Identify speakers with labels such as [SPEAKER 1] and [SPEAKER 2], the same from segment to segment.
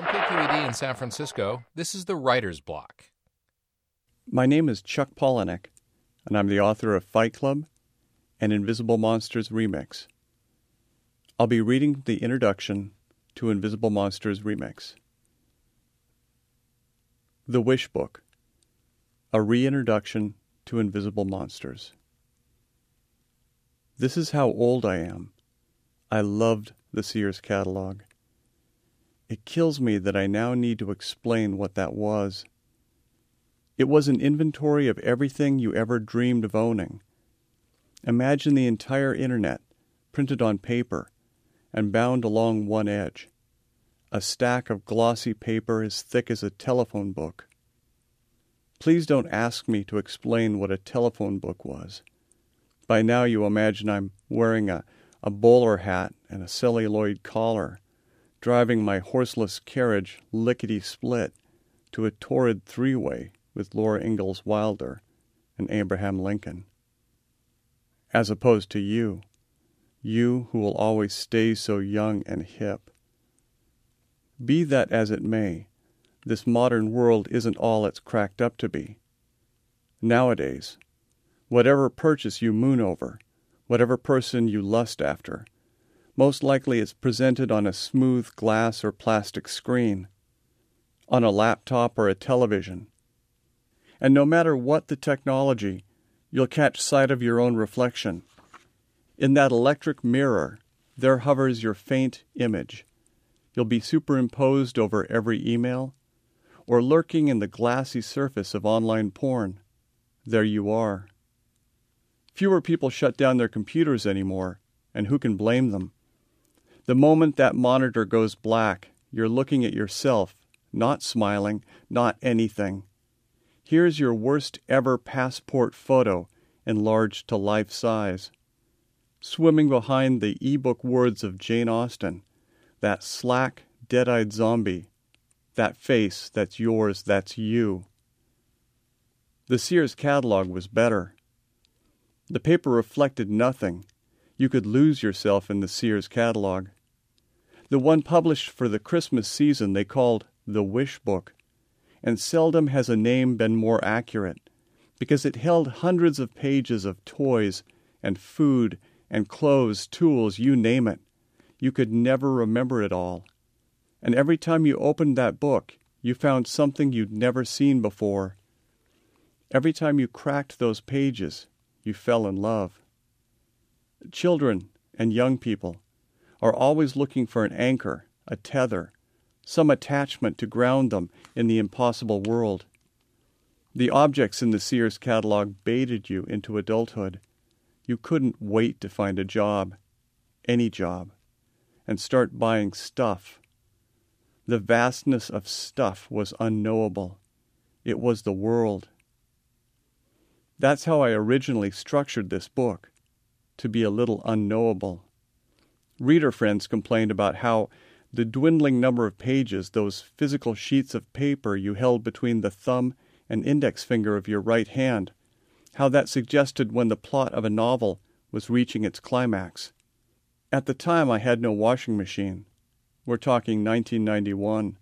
[SPEAKER 1] From KQED in San Francisco, this is the Writer's Block.
[SPEAKER 2] My name is Chuck Palahniuk, and I'm the author of Fight Club and Invisible Monsters Remix. I'll be reading the introduction to Invisible Monsters Remix. The Wish Book A Reintroduction to Invisible Monsters. This is how old I am. I loved the Sears catalog. It kills me that I now need to explain what that was. It was an inventory of everything you ever dreamed of owning. Imagine the entire internet printed on paper and bound along one edge, a stack of glossy paper as thick as a telephone book. Please don't ask me to explain what a telephone book was. By now you imagine I'm wearing a, a bowler hat and a celluloid collar, driving my horseless carriage lickety split to a torrid three way with Laura Ingalls Wilder and Abraham Lincoln. As opposed to you, you who will always stay so young and hip. Be that as it may, this modern world isn't all it's cracked up to be. Nowadays, whatever purchase you moon over, whatever person you lust after, most likely it's presented on a smooth glass or plastic screen, on a laptop or a television. And no matter what the technology, you'll catch sight of your own reflection. In that electric mirror, there hovers your faint image. You'll be superimposed over every email, or lurking in the glassy surface of online porn. There you are. Fewer people shut down their computers anymore, and who can blame them? The moment that monitor goes black, you're looking at yourself, not smiling, not anything. Here's your worst ever passport photo, enlarged to life size. Swimming behind the e book words of Jane Austen, that slack, dead eyed zombie, that face that's yours, that's you. The Sears catalog was better. The paper reflected nothing. You could lose yourself in the Sears catalog. The one published for the Christmas season they called the Wish Book, and seldom has a name been more accurate, because it held hundreds of pages of toys and food and clothes, tools, you name it. You could never remember it all. And every time you opened that book, you found something you'd never seen before. Every time you cracked those pages, you fell in love. Children and young people are always looking for an anchor, a tether, some attachment to ground them in the impossible world. The objects in the Sears catalog baited you into adulthood. You couldn't wait to find a job, any job, and start buying stuff. The vastness of stuff was unknowable. It was the world. That's how I originally structured this book, to be a little unknowable. Reader friends complained about how the dwindling number of pages, those physical sheets of paper you held between the thumb and index finger of your right hand, how that suggested when the plot of a novel was reaching its climax. At the time, I had no washing machine. We're talking 1991.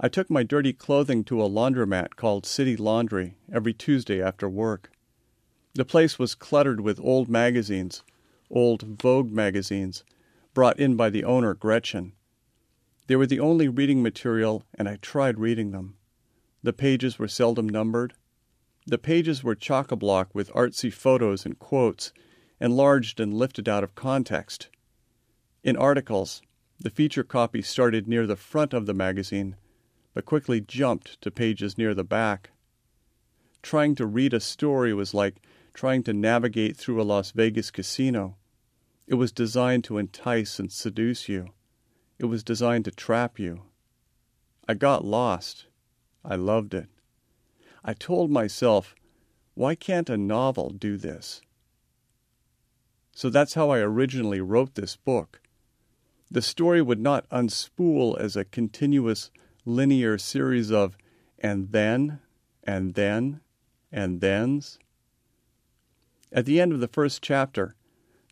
[SPEAKER 2] I took my dirty clothing to a laundromat called City Laundry every Tuesday after work. The place was cluttered with old magazines, old Vogue magazines, brought in by the owner, Gretchen. They were the only reading material, and I tried reading them. The pages were seldom numbered. The pages were chock a block with artsy photos and quotes, enlarged and lifted out of context. In articles, the feature copy started near the front of the magazine but quickly jumped to pages near the back. Trying to read a story was like trying to navigate through a Las Vegas casino. It was designed to entice and seduce you. It was designed to trap you. I got lost. I loved it. I told myself, why can't a novel do this? So that's how I originally wrote this book. The story would not unspool as a continuous linear series of and then, and then, and thens. At the end of the first chapter,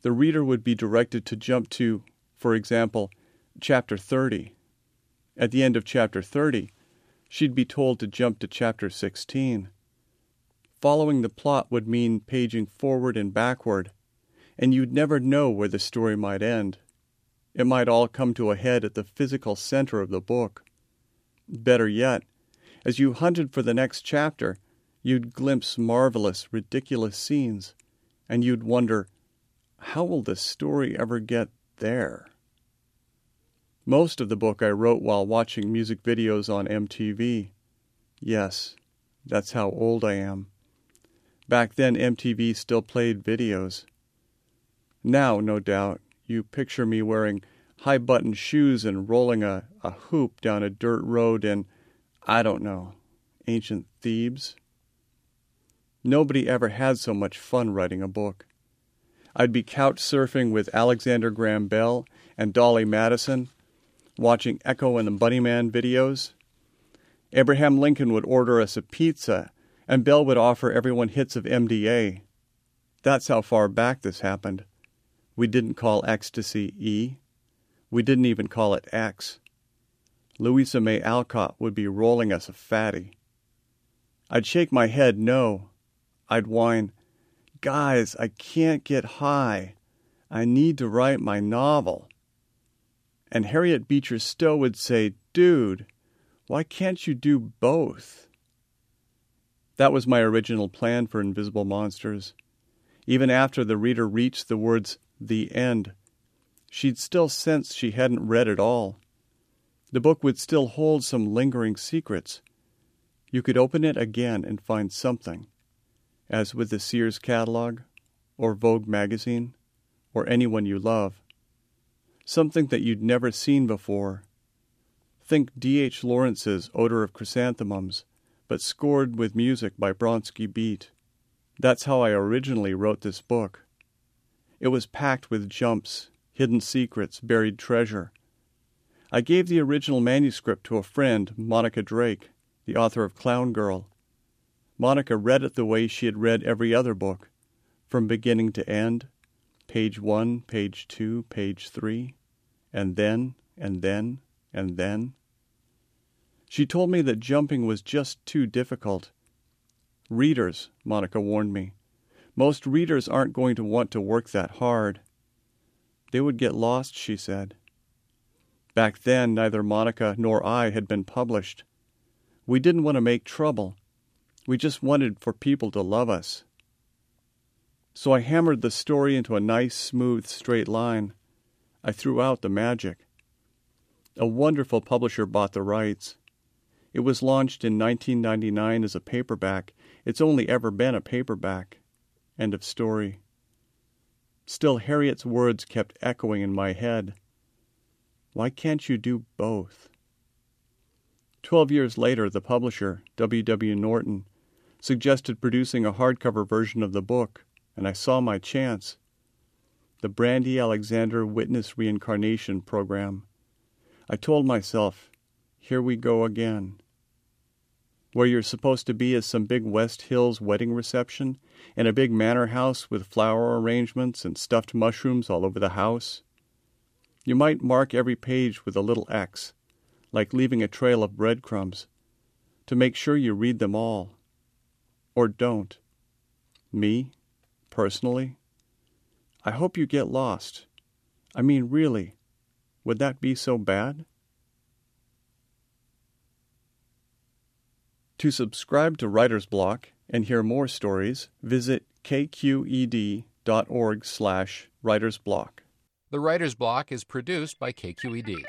[SPEAKER 2] the reader would be directed to jump to, for example, chapter 30. At the end of chapter 30, she'd be told to jump to chapter 16. Following the plot would mean paging forward and backward, and you'd never know where the story might end. It might all come to a head at the physical center of the book. Better yet, as you hunted for the next chapter, you'd glimpse marvelous, ridiculous scenes, and you'd wonder, how will this story ever get there? Most of the book I wrote while watching music videos on MTV. Yes, that's how old I am. Back then, MTV still played videos. Now, no doubt, you picture me wearing high button shoes and rolling a, a hoop down a dirt road in, I don't know, ancient Thebes. Nobody ever had so much fun writing a book. I'd be couch surfing with Alexander Graham Bell and Dolly Madison watching Echo and the Bunnymen videos. Abraham Lincoln would order us a pizza, and Bell would offer everyone hits of MDA. That's how far back this happened. We didn't call ecstasy E. We didn't even call it X. Louisa May Alcott would be rolling us a fatty. I'd shake my head no. I'd whine, Guys, I can't get high. I need to write my novel. And Harriet Beecher Stowe would say, Dude, why can't you do both? That was my original plan for Invisible Monsters. Even after the reader reached the words, the end, she'd still sense she hadn't read it all. The book would still hold some lingering secrets. You could open it again and find something, as with the Sears catalog, or Vogue magazine, or anyone you love something that you'd never seen before. Think D.H. Lawrence's Odor of Chrysanthemums, but scored with music by Bronski Beat. That's how I originally wrote this book. It was packed with jumps, hidden secrets, buried treasure. I gave the original manuscript to a friend, Monica Drake, the author of Clown Girl. Monica read it the way she had read every other book, from beginning to end, page one, page two, page three, and then, and then, and then. She told me that jumping was just too difficult. Readers, Monica warned me. Most readers aren't going to want to work that hard. They would get lost, she said. Back then, neither Monica nor I had been published. We didn't want to make trouble. We just wanted for people to love us. So I hammered the story into a nice, smooth, straight line. I threw out the magic. A wonderful publisher bought the rights. It was launched in 1999 as a paperback. It's only ever been a paperback. End of story. Still, Harriet's words kept echoing in my head. Why can't you do both? Twelve years later, the publisher, W. W. Norton, suggested producing a hardcover version of the book and I saw my chance. The Brandy Alexander Witness Reincarnation Program. I told myself, here we go again. Where you're supposed to be is some big West Hills wedding reception in a big manor house with flower arrangements and stuffed mushrooms all over the house. You might mark every page with a little X, like leaving a trail of breadcrumbs, to make sure you read them all. Or don't. Me, personally. I hope you get lost. I mean, really, would that be so bad? To subscribe to Writer's Block and hear more stories, visit kqed.org slash writersblock.
[SPEAKER 1] The Writer's Block is produced by KQED.